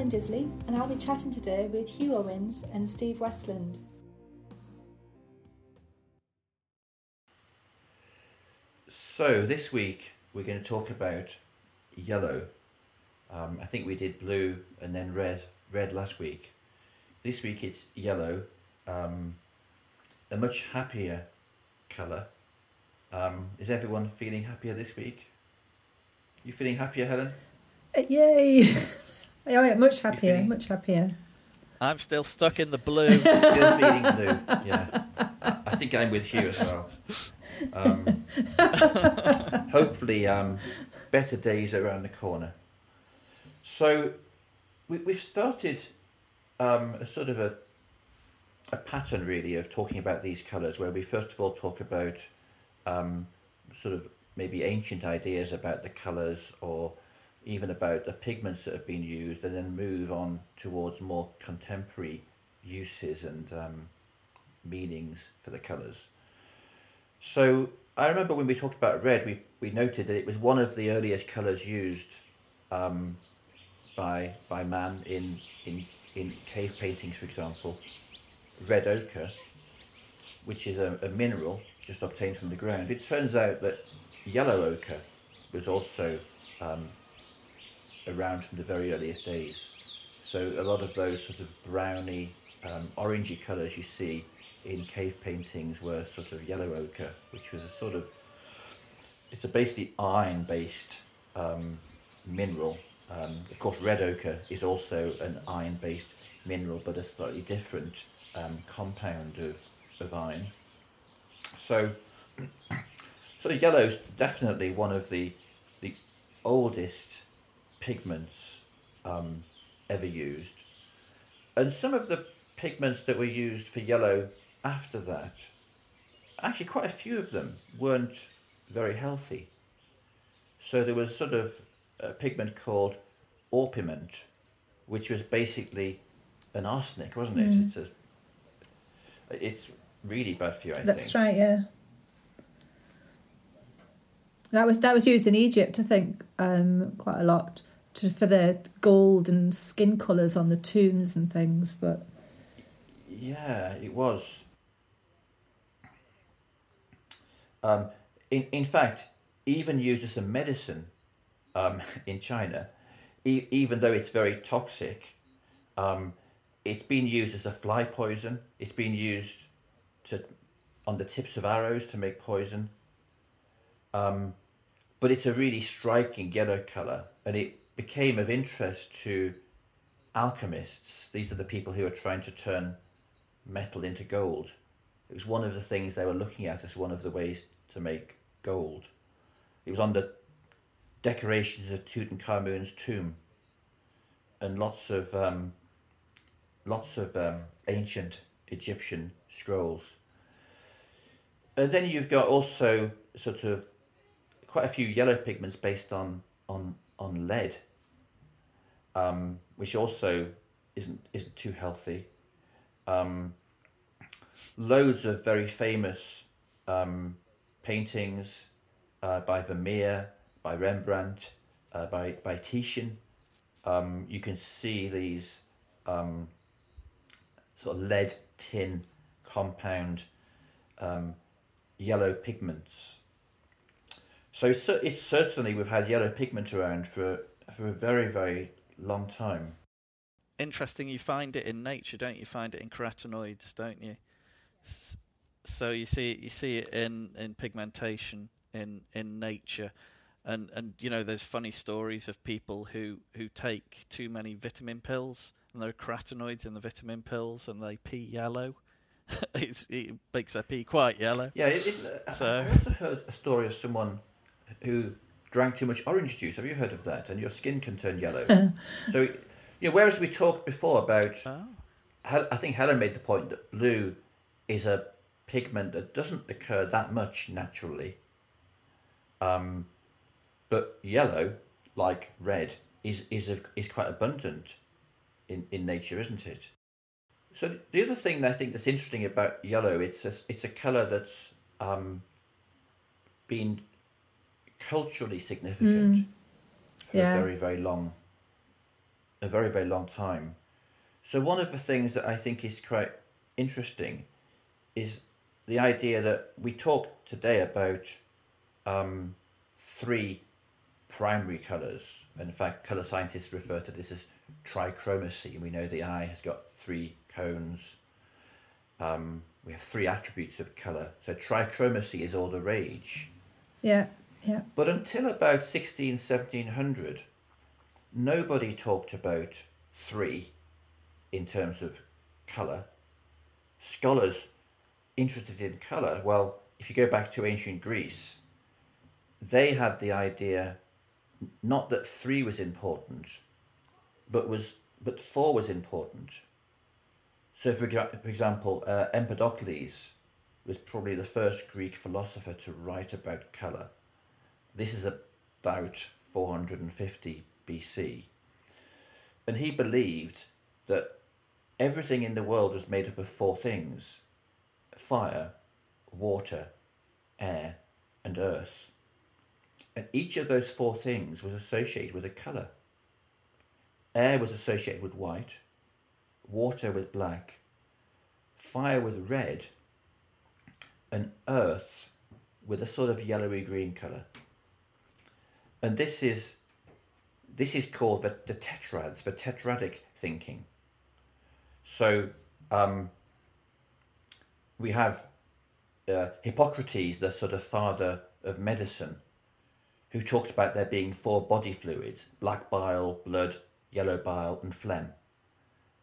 Helen Disley, and I'll be chatting today with Hugh Owens and Steve Westland. So, this week we're going to talk about yellow. Um, I think we did blue and then red, red last week. This week it's yellow, um, a much happier colour. Um, is everyone feeling happier this week? You feeling happier, Helen? Uh, yay! oh, yeah, much happier, feeling... much happier. I'm still stuck in the blue. still feeling blue. Yeah, I think I'm with you as well. Um, hopefully, um, better days around the corner. So, we, we've started um, a sort of a a pattern really of talking about these colours, where we first of all talk about um, sort of maybe ancient ideas about the colours or even about the pigments that have been used, and then move on towards more contemporary uses and um, meanings for the colours. So I remember when we talked about red, we, we noted that it was one of the earliest colours used um, by by man in in in cave paintings, for example. Red ochre, which is a, a mineral just obtained from the ground. It turns out that yellow ochre was also um, around from the very earliest days. So a lot of those sort of browny, um, orangey colours you see in cave paintings were sort of yellow ochre, which was a sort of it's a basically iron based um, mineral. Um, of course, red ochre is also an iron based mineral, but a slightly different um, compound of, of iron. So, so yellow is definitely one of the the oldest pigments um, ever used, and some of the pigments that were used for yellow after that, actually quite a few of them weren't very healthy. So there was sort of a pigment called orpiment, which was basically an arsenic, wasn't it? Mm. It's a, it's really bad for you. I That's think. right. Yeah. That was that was used in Egypt, I think, um, quite a lot to, for the gold and skin colours on the tombs and things. But yeah, it was. Um, in, in fact, even used as a medicine um, in China, e- even though it's very toxic, um, it's been used as a fly poison. It's been used to on the tips of arrows to make poison. Um, but it's a really striking yellow color, and it became of interest to alchemists. These are the people who are trying to turn metal into gold. It was one of the things they were looking at as one of the ways to make gold. It was on the decorations of Tutankhamun's tomb, and lots of um, lots of um, ancient Egyptian scrolls. And then you've got also sort of quite a few yellow pigments based on on on lead, um, which also isn't isn't too healthy. Um, loads of very famous um, paintings uh, by Vermeer, by Rembrandt, uh, by by Titian. Um, you can see these um, sort of lead tin compound um, yellow pigments. So it's, it's certainly we've had yellow pigment around for for a very very long time. Interesting, you find it in nature, don't you? Find it in carotenoids, don't you? so you see you see it in, in pigmentation in in nature and and you know there's funny stories of people who who take too many vitamin pills and there are carotenoids in the vitamin pills and they pee yellow it makes their pee quite yellow yeah it, it, so i also heard a story of someone who drank too much orange juice have you heard of that and your skin can turn yellow so you know whereas we talked before about oh. i think helen made the point that blue is a pigment that doesn't occur that much naturally. Um, but yellow, like red, is is a, is quite abundant in, in nature, isn't it? So the other thing I think that's interesting about yellow, it's a, it's a color that's um, been culturally significant. Mm. for Yeah. a very, very long, a very, very long time. So one of the things that I think is quite interesting is the idea that we talked today about um, three primary colours. In fact, colour scientists refer to this as trichromacy. We know the eye has got three cones. Um, we have three attributes of colour. So trichromacy is all the rage. Yeah, But until about 16, 1700, nobody talked about three in terms of colour. Scholars interested in colour, well, if you go back to ancient Greece, they had the idea not that three was important, but was but four was important. So, for, for example, uh, Empedocles was probably the first Greek philosopher to write about colour. This is about 450 BC. And he believed that everything in the world was made up of four things fire, water, air, and earth. And each of those four things was associated with a colour. Air was associated with white, water with black, fire with red, and earth with a sort of yellowy green colour. And this is this is called the, the tetrads, the tetradic thinking. So um, we have uh, Hippocrates, the sort of father of medicine, who talked about there being four body fluids black bile, blood, yellow bile, and phlegm.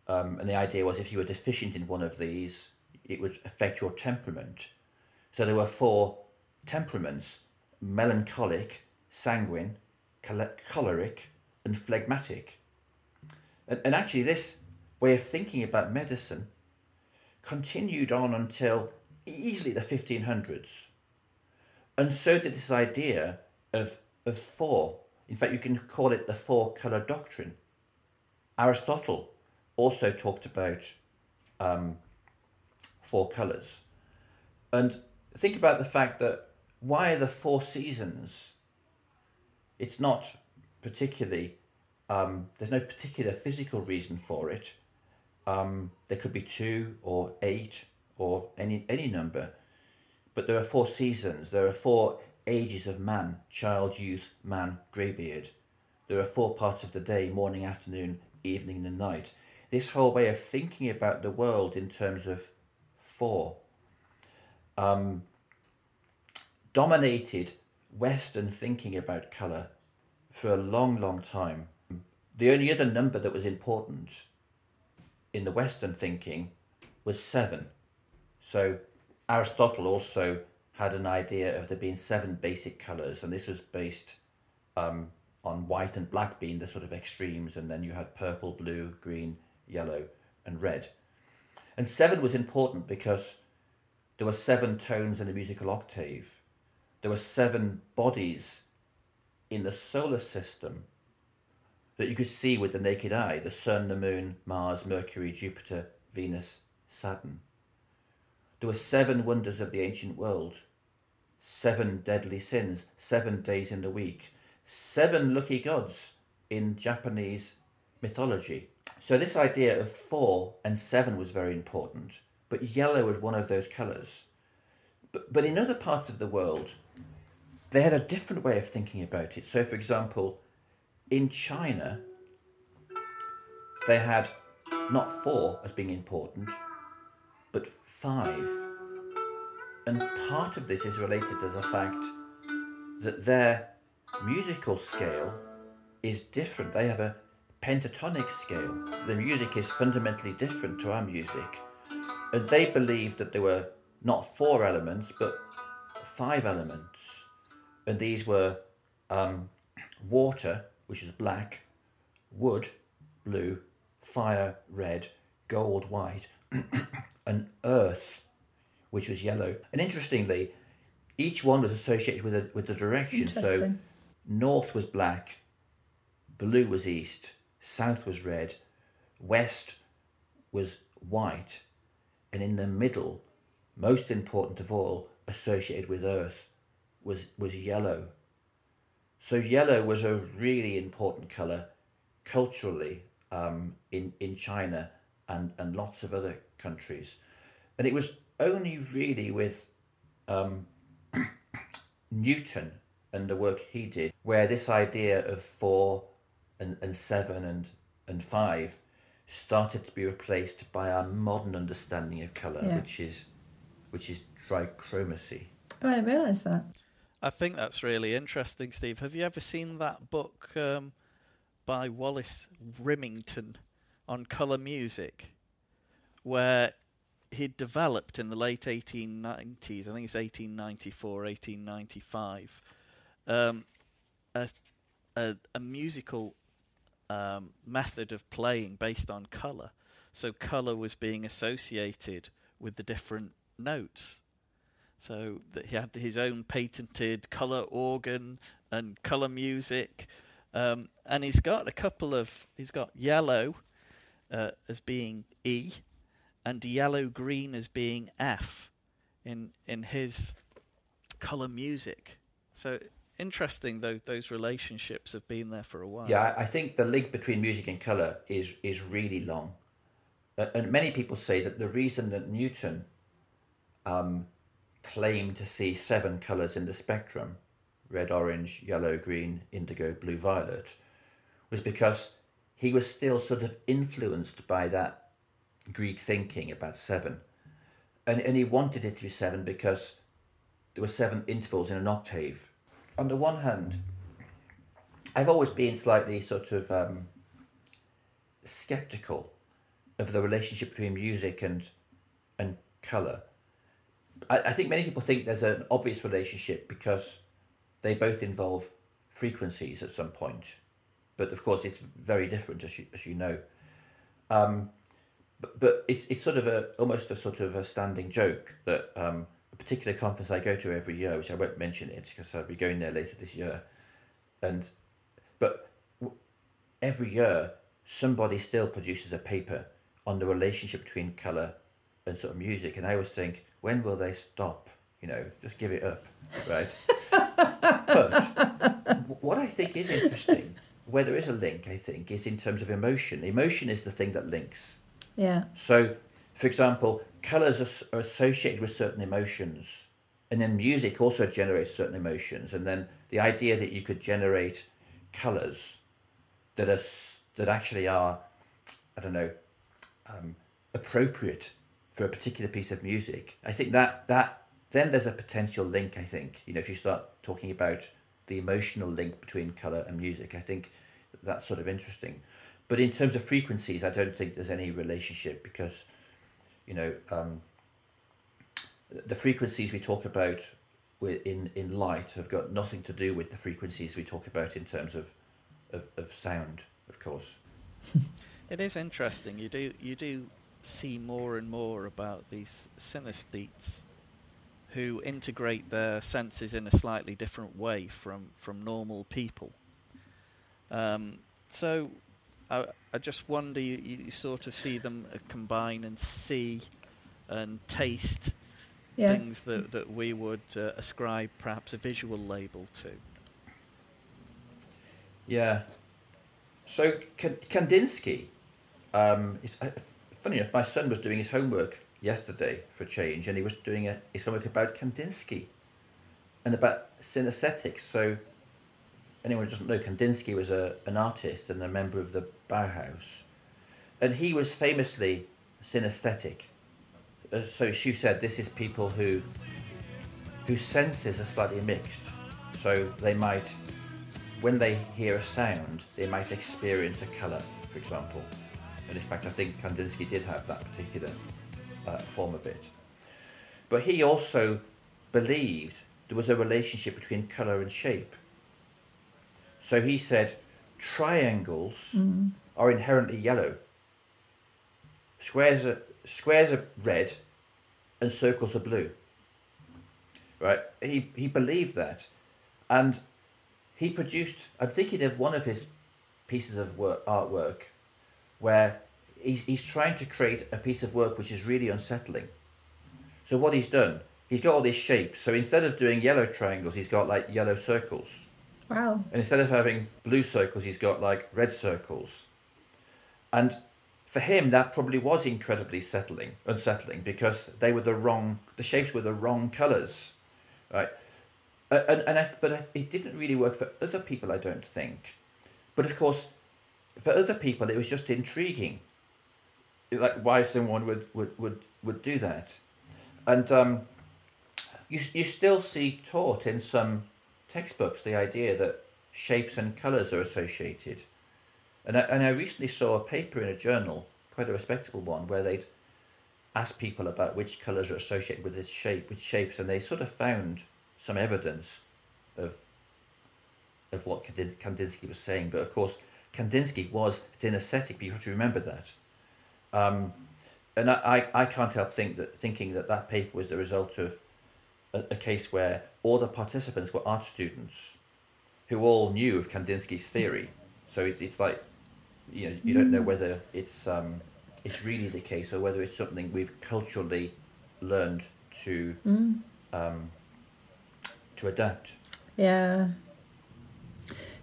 Um, and the idea was if you were deficient in one of these, it would affect your temperament. So there were four temperaments melancholic, sanguine, chole- choleric, and phlegmatic. And, and actually, this way of thinking about medicine continued on until easily the 1500s. And so did this idea of, of four. In fact, you can call it the four colour doctrine. Aristotle also talked about um, four colours. And think about the fact that why are the four seasons? It's not particularly, um, there's no particular physical reason for it. Um, there could be two or eight or any, any number. But there are four seasons. There are four ages of man child, youth, man, greybeard. There are four parts of the day morning, afternoon, evening, and night. This whole way of thinking about the world in terms of four um, dominated Western thinking about colour for a long, long time. The only other number that was important in the Western thinking was seven. So Aristotle also had an idea of there being seven basic colours, and this was based um, on white and black being the sort of extremes, and then you had purple, blue, green, yellow, and red. And seven was important because there were seven tones in a musical octave. There were seven bodies in the solar system that you could see with the naked eye the Sun, the Moon, Mars, Mercury, Jupiter, Venus, Saturn. There were seven wonders of the ancient world, seven deadly sins, seven days in the week, seven lucky gods in Japanese mythology. So, this idea of four and seven was very important, but yellow was one of those colours. But, but in other parts of the world, they had a different way of thinking about it. So, for example, in China, they had not four as being important, but five. And part of this is related to the fact that their musical scale is different. They have a pentatonic scale. The music is fundamentally different to our music. And they believed that there were not four elements, but five elements. And these were um, water, which is black, wood, blue, fire, red, gold, white, and earth, which was yellow. And interestingly, each one was associated with a, with the direction. So north was black, blue was east, south was red, west was white, and in the middle, most important of all, associated with earth, was, was yellow. So yellow was a really important color culturally um, in in China and and lots of other countries, and it was only really with um, Newton and the work he did where this idea of four and, and seven and and five started to be replaced by our modern understanding of color, Yeah. which is which is trichromacy. Oh, I didn't realise that. I think that's really interesting, Steve. Have you ever seen that book um, by Wallace Rimington on colour music, where he developed in the late 1890s, I think it's 1894, 1895, um, a, a, a musical um, method of playing based on colour. So colour was being associated with the different notes. So that he had his own patented color organ and color music, um, and he's got a couple of. He's got yellow uh, as being E, and yellow green as being F, in in his color music. So interesting. Those those relationships have been there for a while. Yeah, I think the link between music and color is is really long, and many people say that the reason that Newton um, claimed to see seven colors in the spectrum red, orange, yellow, green, indigo, blue, violet was because he was still sort of influenced by that Greek thinking about seven. And, and he wanted it to be seven because there were seven intervals in an octave. On the one hand, I've always been slightly sort of um, skeptical of the relationship between music and and color. I, I think many people think there's an obvious relationship because they both involve frequencies at some point, but of course it's very different as you as you know. Um, but, but it's it's sort of a almost a sort of a standing joke that um, a particular conference I go to every year, which I won't mention it because I'll be going there later this year, and but every year somebody still produces a paper on the relationship between color and sort of music, and I always think, when will they stop? You know, just give it up, right? but what I think is interesting, where there is a link, I think, is in terms of emotion. Emotion is the thing that links. Yeah. So, for example, colours are, associated with certain emotions, and then music also generates certain emotions. And then the idea that you could generate colours that are that actually are, I don't know, um, appropriate for a particular piece of music. I think that that then there's a potential link. I think you know if you start talking about the emotional link between colour and music, I think that's sort of interesting. But in terms of frequencies, I don't think there's any relationship because, you know, um, the frequencies we talk about in in light have got nothing to do with the frequencies we talk about in terms of of, of sound, of course. It is interesting. You do you do see more and more about these synesthetes who integrate their senses in a slightly different way from, from normal people. Um, so I, I just wonder you, you sort of see them uh, combine and see and taste Yeah. things that, that we would uh, ascribe perhaps a visual label to. Yeah. So K- Kandinsky, um, it's, funny enough, my son was doing his homework yesterday for a change, and he was doing a, his homework about Kandinsky and about synesthetics. So anyone who doesn't know, Kandinsky was a, an artist and a member of the Bauhaus, and he was famously synesthetic. Uh, so she said, this is people who whose senses are slightly mixed. So they might when they hear a sound, they might experience a colour, for example. And in fact, I think Kandinsky did have that particular uh, form of it. But he also believed there was a relationship between colour and shape. So he said triangles Mm. are inherently yellow, squares are, squares are red, and circles are blue. Right? He, he believed that. And he produced i'm thinking of one of his pieces of work artwork where he's, he's trying to create a piece of work which is really unsettling so what he's done he's got all these shapes so instead of doing yellow triangles he's got like yellow circles Wow. And instead of having blue circles, he's got like red circles. And for him, that probably was incredibly settling, unsettling because they were the wrong, the shapes were the wrong colours, right? And, and I, but it didn't really work for other people, I don't think. But of course, for other people, it was just intriguing, like why someone would would would, would do that, and um, you you still see taught in some textbooks the idea that shapes and colours are associated. And I, and I recently saw a paper in a journal, quite a respectable one, where they'd asked people about which colours are associated with this shape, which shapes, and they sort of found some evidence of of what Kandinsky was saying. But of course, Kandinsky was synesthetic. You have to remember that. Um, and I, I, I can't help think that thinking that that paper was the result of a, a case where all the participants were art students who all knew of Kandinsky's theory. So it's, it's like, you know, you don't know whether it's um, it's really the case or whether it's something we've culturally learned to Mm. um, to adapt. Yeah.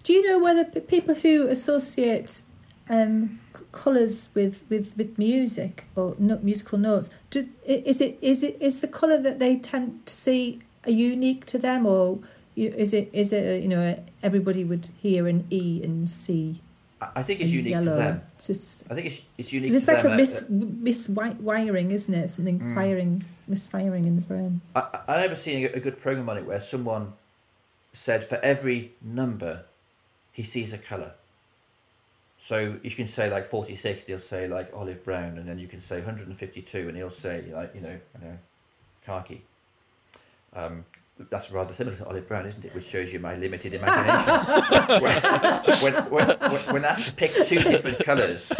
Do you know whether p- people who associate um, c- colours with, with, with music or no, musical notes, do, is it is it is the colour that they tend to see a unique to them, or is it is it you know everybody would hear an E and C I, I think it's unique yellow? to them. It's just I think it's it's unique it's to like them. a Uh, mis miswiring, isn't it? Something Mm. firing, misfiring in the brain. I, I I remember seeing a, a good program on it where someone said for every number, he sees a colour. So you can say like 46, he'll say like olive brown, and then you can say 152, and he'll say like, you know, you know khaki. Um, that's rather similar to olive brown, isn't it? Which shows you my limited imagination. when, when, when, when, when asked to pick two different colours,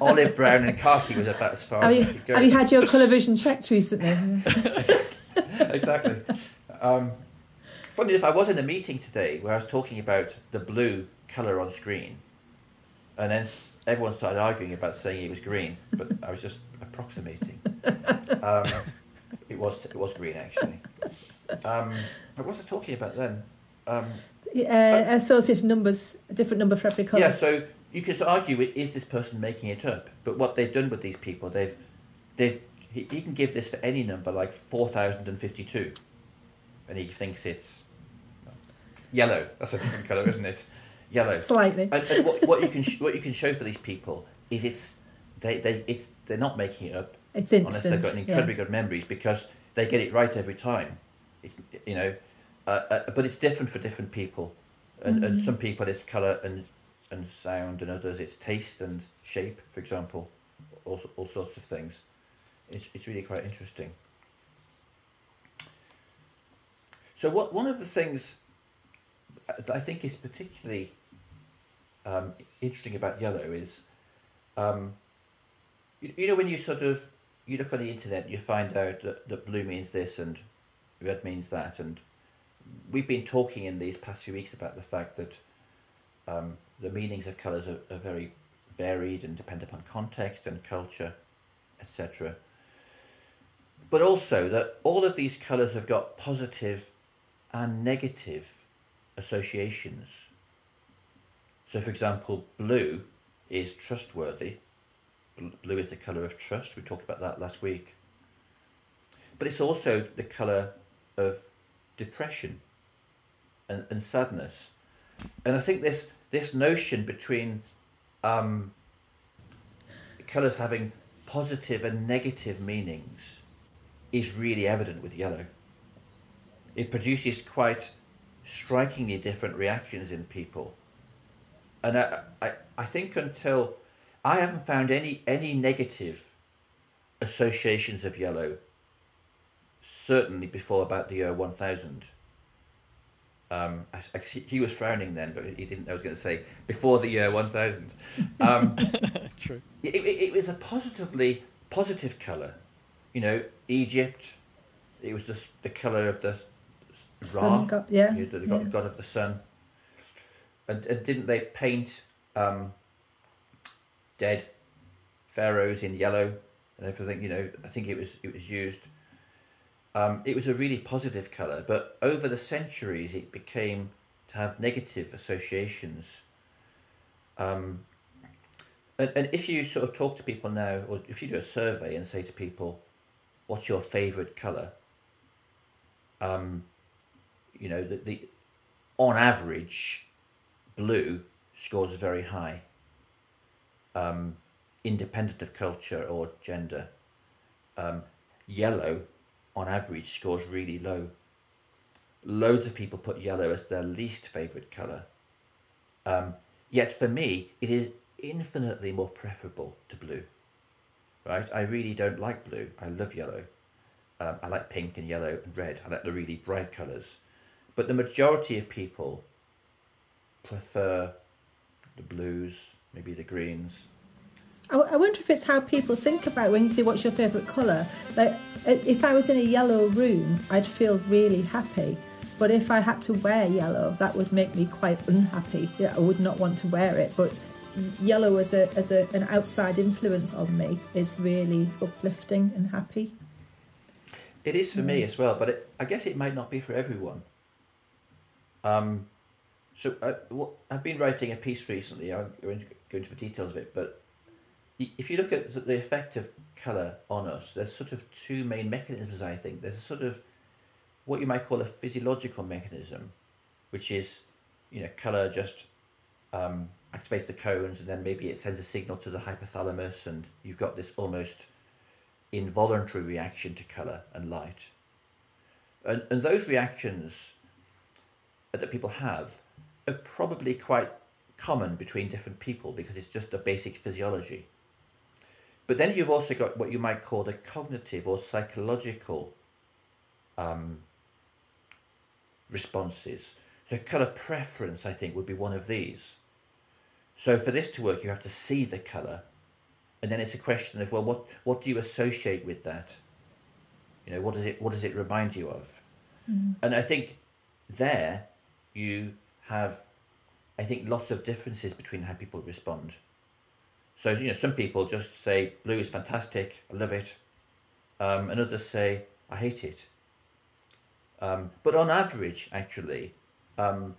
olive brown and khaki was about as far Have as you, I could go. have you had your colour vision checked recently? exactly. Um, funny enough, I was in a meeting today where I was talking about the blue colour on screen, and then everyone started arguing about saying it was green, but I was just approximating. Um, it was it was green actually. Um, what was I talking about then? Um, uh, associated numbers, a different number for every colour. yeah, so you could argue, is this person making it up? But what they've done with these people, they've they've he, he can give this for any number like four thousand and fifty-two, and he thinks it's yellow. That's a different colour, isn't it? Yellow. Slightly. And, and what, what you can sh- what you can show for these people is it's they, they it's they're not making it up It's unless they've instant. got incredibly good memories because they get it right every time. It's you know, uh, uh, but it's different for different people, and, and Mhm. some people it's color and and sound, and others it's taste and shape, for example, all all sorts of things. It's it's really quite interesting. So what one of the things that I think is particularly um, interesting about yellow is, um, you, you know, when you sort of you look on the internet, you find out that, that blue means this and red means that, and we've been talking in these past few weeks about the fact that um, the meanings of colours are, are very varied and depend upon context and culture, etc. But also that all of these colours have got positive and negative associations. So, for example, blue is trustworthy. Blue is the colour of trust. We talked about that last week. But it's also the colour of depression and, and sadness. And I think this, this notion between um, colours having positive and negative meanings is really evident with yellow. It produces quite strikingly different reactions in people. And I, I, I think until I haven't found any, any negative associations of yellow, certainly before about the year 1000. Um, I, I, he was frowning then, but he didn't know I was going to say before the year 1000. Um, True. it, it, it was a positively positive colour. You know, Egypt, it was the, the colour of the Ra, Sun god, yeah. you know, the god, yeah. god of the sun. And, and didn't they paint um, dead pharaohs in yellow and everything? You know, I think it was it was used. Um, it was a really positive colour, but over the centuries, it became to have negative associations. Um, and, and if you sort of talk to people now, or if you do a survey and say to people, "What's your favourite colour?" Um, you know, the, the on average, blue scores very high, um, independent of culture or gender. Um, yellow, on average, scores really low. Loads of people put yellow as their least favourite colour. Um, yet for me, it is infinitely more preferable to blue. Right? I really don't like blue. I love yellow. Um, I like pink and yellow and red. I like the really bright colours. But the majority of people prefer the blues, maybe the greens. I, I wonder if it's how people think about when you say what's your favourite colour. Like, if I was in a yellow room, I'd feel really happy. But if I had to wear yellow, that would make me quite unhappy. Yeah, I would not want to wear it. But yellow as a as a, an outside influence on me is really uplifting and happy. It is for mm. me as well, but it, I guess it might not be for everyone. Um, so I, uh, I've been writing a piece recently. I won't go into the details of it, but if you look at the effect of colour on us, there's sort of two main mechanisms. I think there's a sort of what you might call a physiological mechanism, which is you know colour just um, activates the cones, and then maybe it sends a signal to the hypothalamus, and you've got this almost involuntary reaction to colour and light. And, and those reactions that people have are probably quite common between different people because it's just a basic physiology. But then you've also got what you might call the cognitive or psychological um, responses. So, colour preference, I think, would be one of these. So, for this to work, you have to see the colour, and then it's a question of well, what what do you associate with that? You know, what does it what does it remind you of? Mm-hmm. And I think there you have, I think, lots of differences between how people respond. So, you know, some people just say, blue is fantastic, I love it. Um, and others say, I hate it. Um, but on average, actually, um,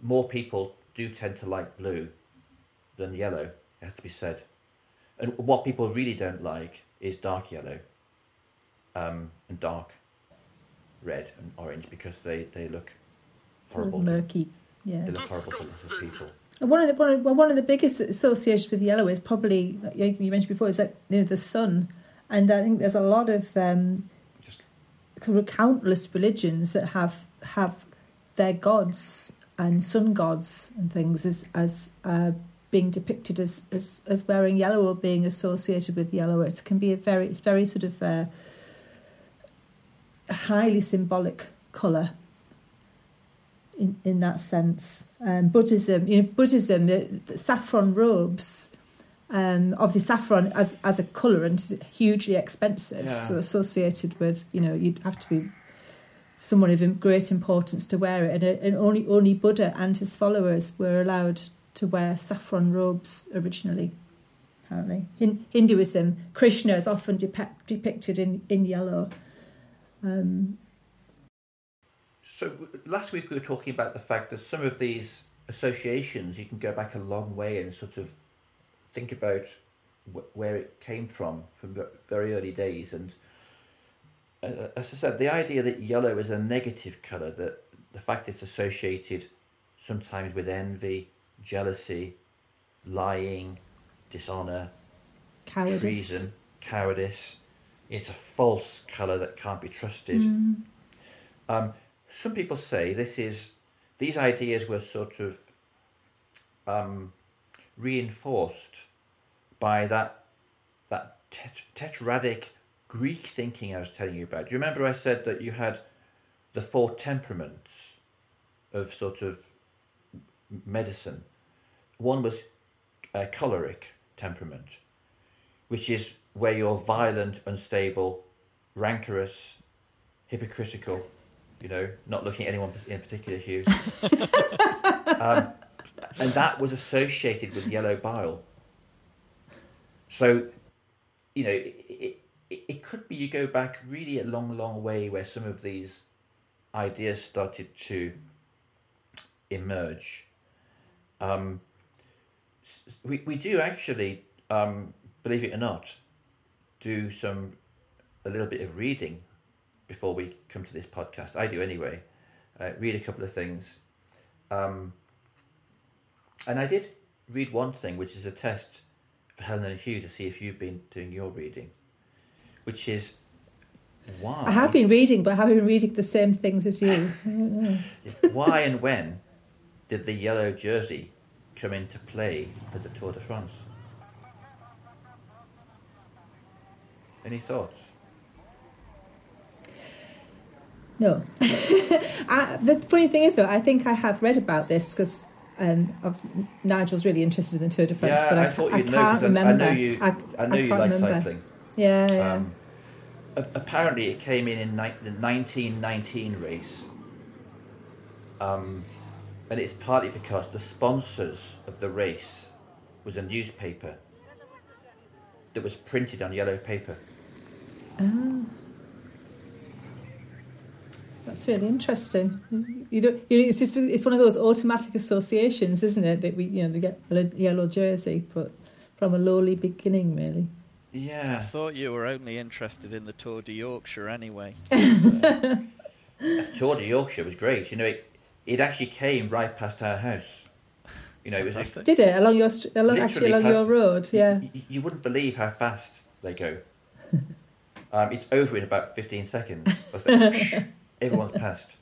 more people do tend to like blue than yellow, it has to be said. And what people really don't like is dark yellow um, and dark red and orange because they, they look horrible. Murky, yeah. They look horrible to people. One of the one of, well, one of the biggest associations with yellow is probably you mentioned before is that you know the sun, and I think there's a lot of um, Just... countless religions that have have their gods and sun gods and things as as uh, being depicted as, as as wearing yellow or being associated with yellow. It can be a very it's very sort of uh, a highly symbolic colour in, in that sense. Um, Buddhism, you know, Buddhism, the, the saffron robes. Um, obviously, saffron as as a colourant is hugely expensive, yeah. so associated with you know you'd have to be someone of great importance to wear it, and, and only only Buddha and his followers were allowed to wear saffron robes originally. Apparently, in Hinduism, Krishna is often depict, depicted in in yellow. Um, so last week we were talking about the fact that some of these associations you can go back a long way and sort of think about wh- where it came from from very early days and uh, as I said the idea that yellow is a negative color that the fact it's associated sometimes with envy jealousy lying dishonor cowardice. treason cowardice it's a false color that can't be trusted mm. um, some people say this is these ideas were sort of um, reinforced by that that tet- tetradic Greek thinking I was telling you about. Do you remember I said that you had the four temperaments of sort of medicine? One was a choleric temperament, which is where you're violent, unstable, rancorous, hypocritical, you know, not looking at anyone in particular, Hugh. um, and that was associated with yellow bile. So, you know, it, it, it could be you go back really a long, long way where some of these ideas started to emerge. Um, we, we do actually, um, believe it or not, do some a little bit of reading before we come to this podcast. I do anyway. Uh, read a couple of things. Um, and I did read one thing, which is a test for Helen and Hugh to see if you've been doing your reading, which is why I have been reading, but I haven't been reading the same things as you. I don't know. why and when did the yellow jersey come into play at the Tour de France? Any thoughts? No. I, the funny thing is, though, I think I have read about this because um, Nigel's really interested in the Tour de France, yeah, but I, I, thought I know can't I- remember. I know you. I, I know you can't like remember. cycling. Yeah, yeah. Um, apparently, it came in in ni- the 1919 race, um, and it's partly because the sponsors of the race was a newspaper that was printed on yellow paper. Oh. That's really interesting. You don't. You, it's just. It's one of those automatic associations, isn't it? That we, you know, they get a yellow jersey, but from a lowly beginning, really. Yeah, I thought you were only interested in the Tour de Yorkshire anyway. Tour de Yorkshire was great. You know, it, it actually came right past our house. You know, it was Fantastic. Did it along your along actually Literally along your road? Yeah. You, you wouldn't believe how fast they go. um, it's over in about 15 seconds. Everyone's passed.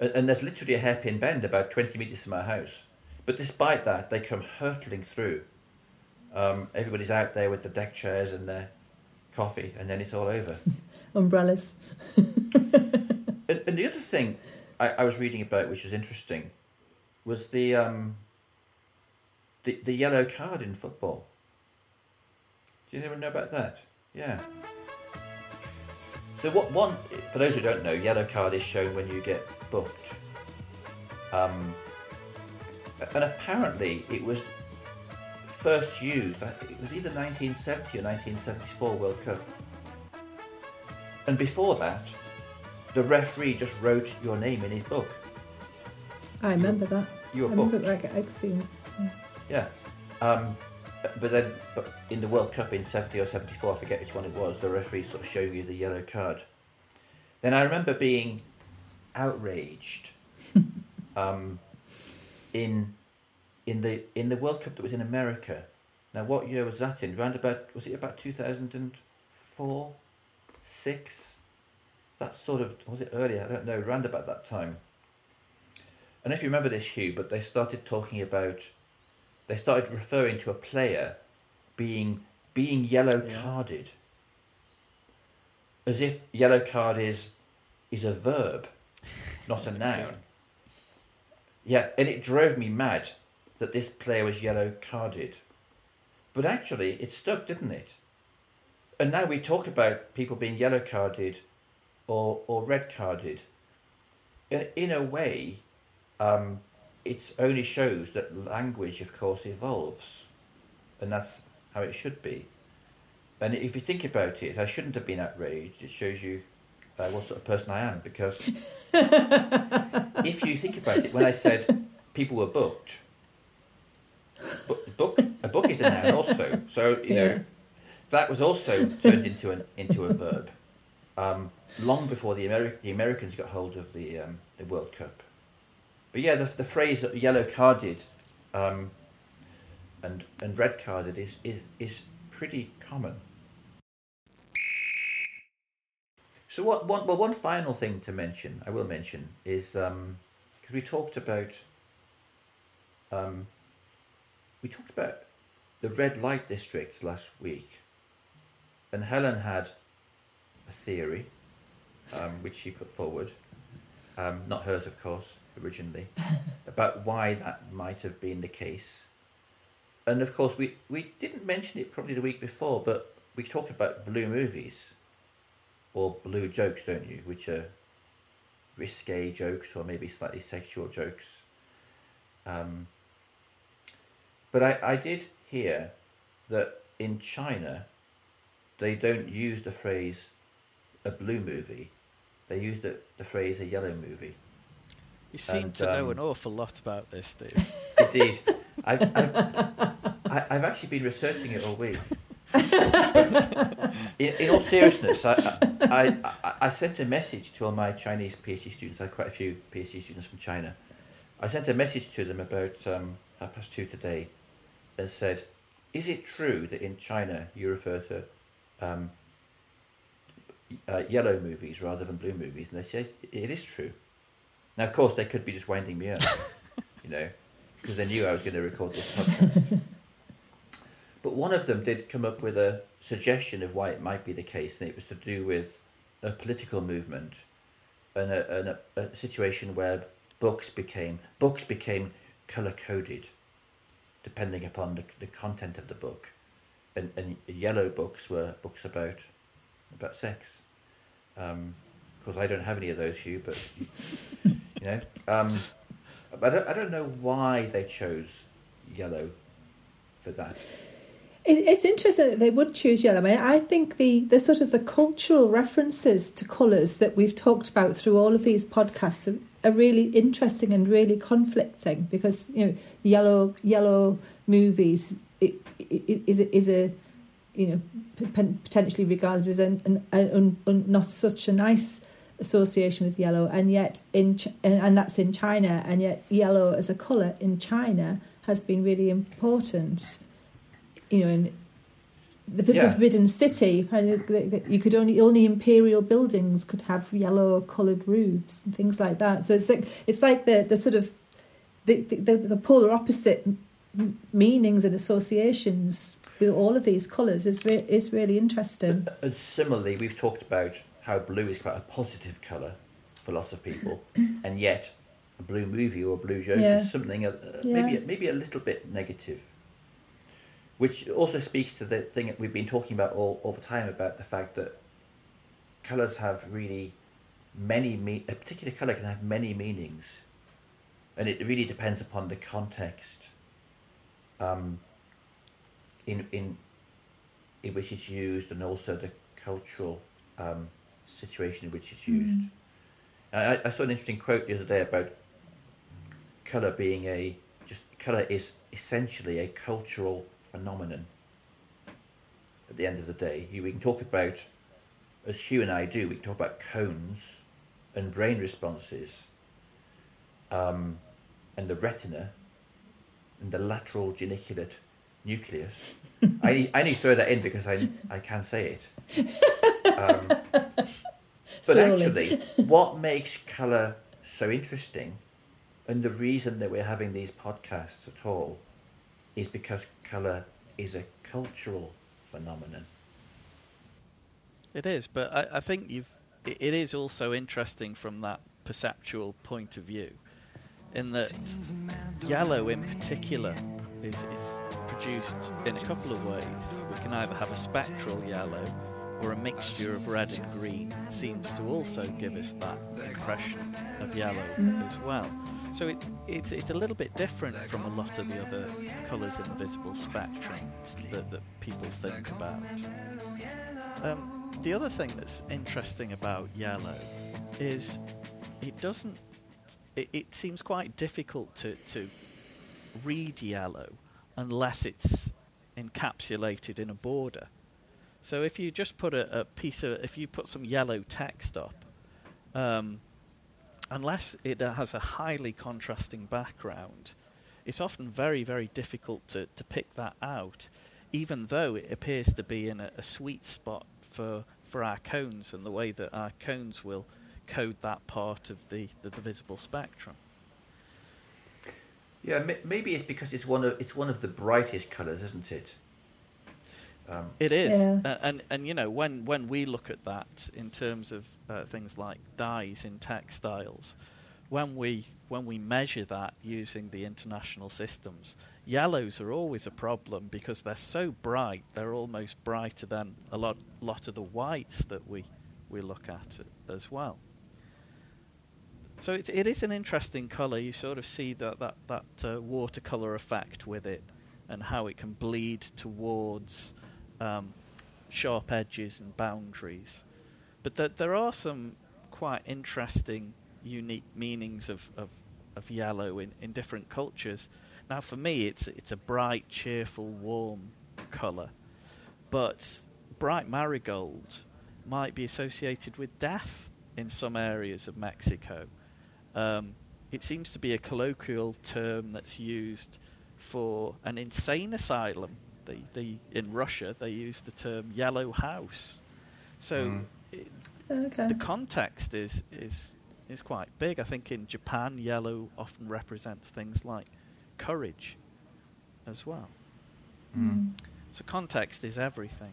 And, and there's literally a hairpin bend about 20 metres from our house. But despite that, they come hurtling through. Um, everybody's out there with the deck chairs and their coffee, and then it's all over. Umbrellas. And, and the other thing I, I was reading about, which was interesting, was the um, the the yellow card in football. Do you ever know about that? Yeah. So what one for those who don't know, yellow card is shown when you get booked. Um, and apparently it was first used. It was either 1970 or 1974 World Cup. And before that, the referee just wrote your name in his book. I remember that. You were I remember booked. like I've seen. Yeah. Um, but then, but in the World Cup in 70 or 74, I forget which one it was, the referee sort of showed you the yellow card. Then I remember being outraged um, in in the in the World Cup that was in America. Now, what year was that in? Round about was it about 2004, six? That sort of was it earlier? I don't know. Round about that time. And if you remember this, Hugh, but they started talking about they started referring to a player being being yellow Yeah. carded. As if yellow card is is a verb not a noun. Yeah and it drove me mad that this player was yellow carded. But actually it stuck didn't it? And now we talk about people being yellow carded or or red carded. In, in a way um, it only shows that language, of course, evolves, and that's how it should be. And if you think about it, I shouldn't have been outraged. It shows you uh, what sort of person I am, because if you think about it, when I said people were booked, book, book a book is a noun also. So you Yeah. know that was also turned into an into a verb um, long before the Ameri- the Americans got hold of the um, the World Cup. But yeah, the, the phrase that yellow carded um, and and red carded is, is is pretty common. So what one well one final thing to mention I will mention is because we talked about um, we talked about the red light district last week, and Helen had a theory um, which she put forward, um, not hers of course originally, about why that might have been the case. And of course, we, we didn't mention it probably the week before, but we talked about blue movies or blue jokes, don't you? Which are risque jokes or maybe slightly sexual jokes. Um, but I, I did hear that in China, they don't use the phrase a blue movie, they use the, the phrase a yellow movie. You seem And, to know um, an awful lot about this, Steve. Indeed. I, I've, I, I've actually been researching it all week. in, in all seriousness, I, I, I, I sent a message to all my Chinese PhD students. I have quite a few PhD students from China. I sent a message to them about um, half past two today and said, Is it true that in China you refer to um, uh, yellow movies rather than blue movies? And they said, It is true. Now, of course, they could be just winding me up, you know, because they knew I was going to record this podcast. but one of them did come up with a suggestion of why it might be the case, and it was to do with a political movement and a, and a, a situation where books became books became color coded, depending upon the, the content of the book, and and yellow books were books about about sex. Um, of course, I don't have any of those, Hugh, but you know, um, I don't I don't know why they chose yellow for that. It's interesting that they would choose yellow. I, mean, I think the, the sort of the cultural references to colours that we've talked about through all of these podcasts are, are really interesting and really conflicting because you know yellow yellow movies it, it, is a, is a you know potentially regarded as an, an, an, an not such a nice association with yellow and yet in Ch- and, that's in China and yet yellow as a colour in China has been really important you know in the, the Yeah. Forbidden City. Apparently the- the- you could only only imperial buildings could have yellow coloured roofs and things like that. So it's like it's like the the sort of the the, the polar opposite meanings and associations with all of these colours is re- is really interesting. And similarly, we've talked about how blue is quite a positive colour for lots of people, and yet a blue movie or a blue joke Yeah. is something uh, Yeah. maybe maybe a little bit negative. Which also speaks to the thing that we've been talking about all, all the time about the fact that colours have really many me- a particular colour can have many meanings, and it really depends upon the context. Um, in in in which it's used and also the cultural um, situation in which it's used. Mm. I, I saw an interesting quote the other day about colour being a just colour is essentially a cultural phenomenon. At the end of the day, you, we can talk about, as Hugh and I do, we can talk about cones and brain responses, um, and the retina, and the lateral geniculate nucleus. I need, I need to throw that in because I I can say it. Um, but Slowly. actually, what makes colour so interesting, and the reason that we're having these podcasts at all, is because colour is a cultural phenomenon. It is, but I, I think you've. It, it is also interesting from that perceptual point of view, in that yellow in particular is is produced in a couple of ways. We can either have a spectral yellow, or a mixture of red and green seems to also give us that impression of yellow as well. So it, it's it's a little bit different from a lot of the other colours in the visible spectrum that, that people think about. Um, the other thing that's interesting about yellow is it doesn't. It, it seems quite difficult to, to read yellow unless it's encapsulated in a border. So if you just put a, a piece of, if you put some yellow text up, um, unless it has a highly contrasting background, it's often very, very difficult to, to pick that out, even though it appears to be in a, a sweet spot for, for our cones and the way that our cones will code that part of the, the, the visible spectrum. Yeah, maybe it's because it's one of it's one of the brightest colours, isn't it? Um, It is, Yeah. uh, and and you know when when we look at that in terms of uh, things like dyes in textiles, when we when we measure that using the international systems, yellows are always a problem because they're so bright. They're almost brighter than a lot lot of the whites that we we look at as well. So it, it is an interesting colour. You sort of see that that that uh, watercolor effect with it, and how it can bleed towards um, sharp edges and boundaries. But there are some quite interesting, unique meanings of, of of yellow in, in different cultures. Now, for me, it's it's a bright, cheerful, warm colour, but bright marigold might be associated with death in some areas of Mexico. Um, it seems to be a colloquial term that's used for an insane asylum. They, they, in Russia, they use the term yellow house. So Mm. it, Okay. the context is, is, is quite big. I think in Japan, yellow often represents things like courage as well. Mm. So context is everything.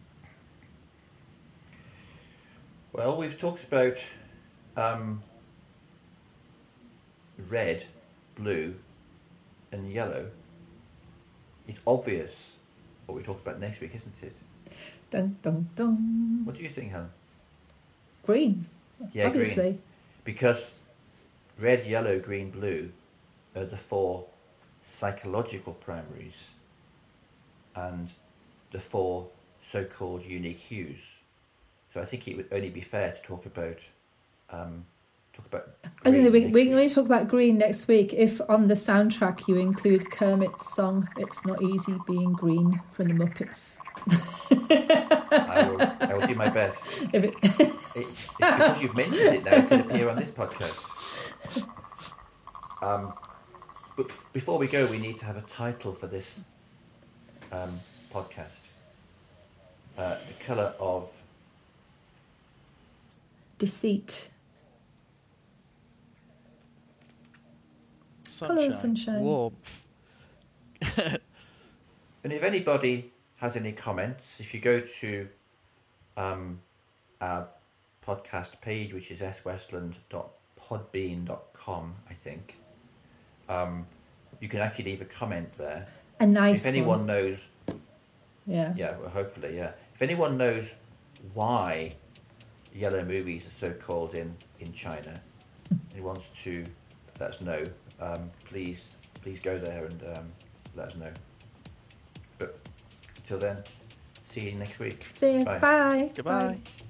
Well, we've talked about um, red, blue, and yellow. It's obvious what we talk about next week, isn't it? Dun dun dun. What do you think, Helen? Green. Yeah, obviously. green. Because red, yellow, green, blue are the four psychological primaries and the four so-called unique hues. So I think it would only be fair to talk about um, talk about. I don't know. We, we can only talk about green next week if on the soundtrack you include Kermit's song "It's Not Easy Being Green" from the Muppets. I will, I will do my best. If it, It's, it's because you've mentioned it now, it could appear on this podcast. Um, but before we go, we need to have a title for this um, podcast. Uh, the colour of deceit. Sunshine, Colour of sunshine. warmth. And if anybody has any comments, if you go to um, our podcast page, which is swestland.podbean.com, I think, um, you can actually leave a comment there. A nice if anyone one. knows, Yeah. yeah, well, hopefully, yeah. If anyone knows why yellow movies are so called in, in China and wants to let us know, um, please please go there and um, let us know. But till then, see you next week. See you. Bye. Bye. Goodbye. Bye.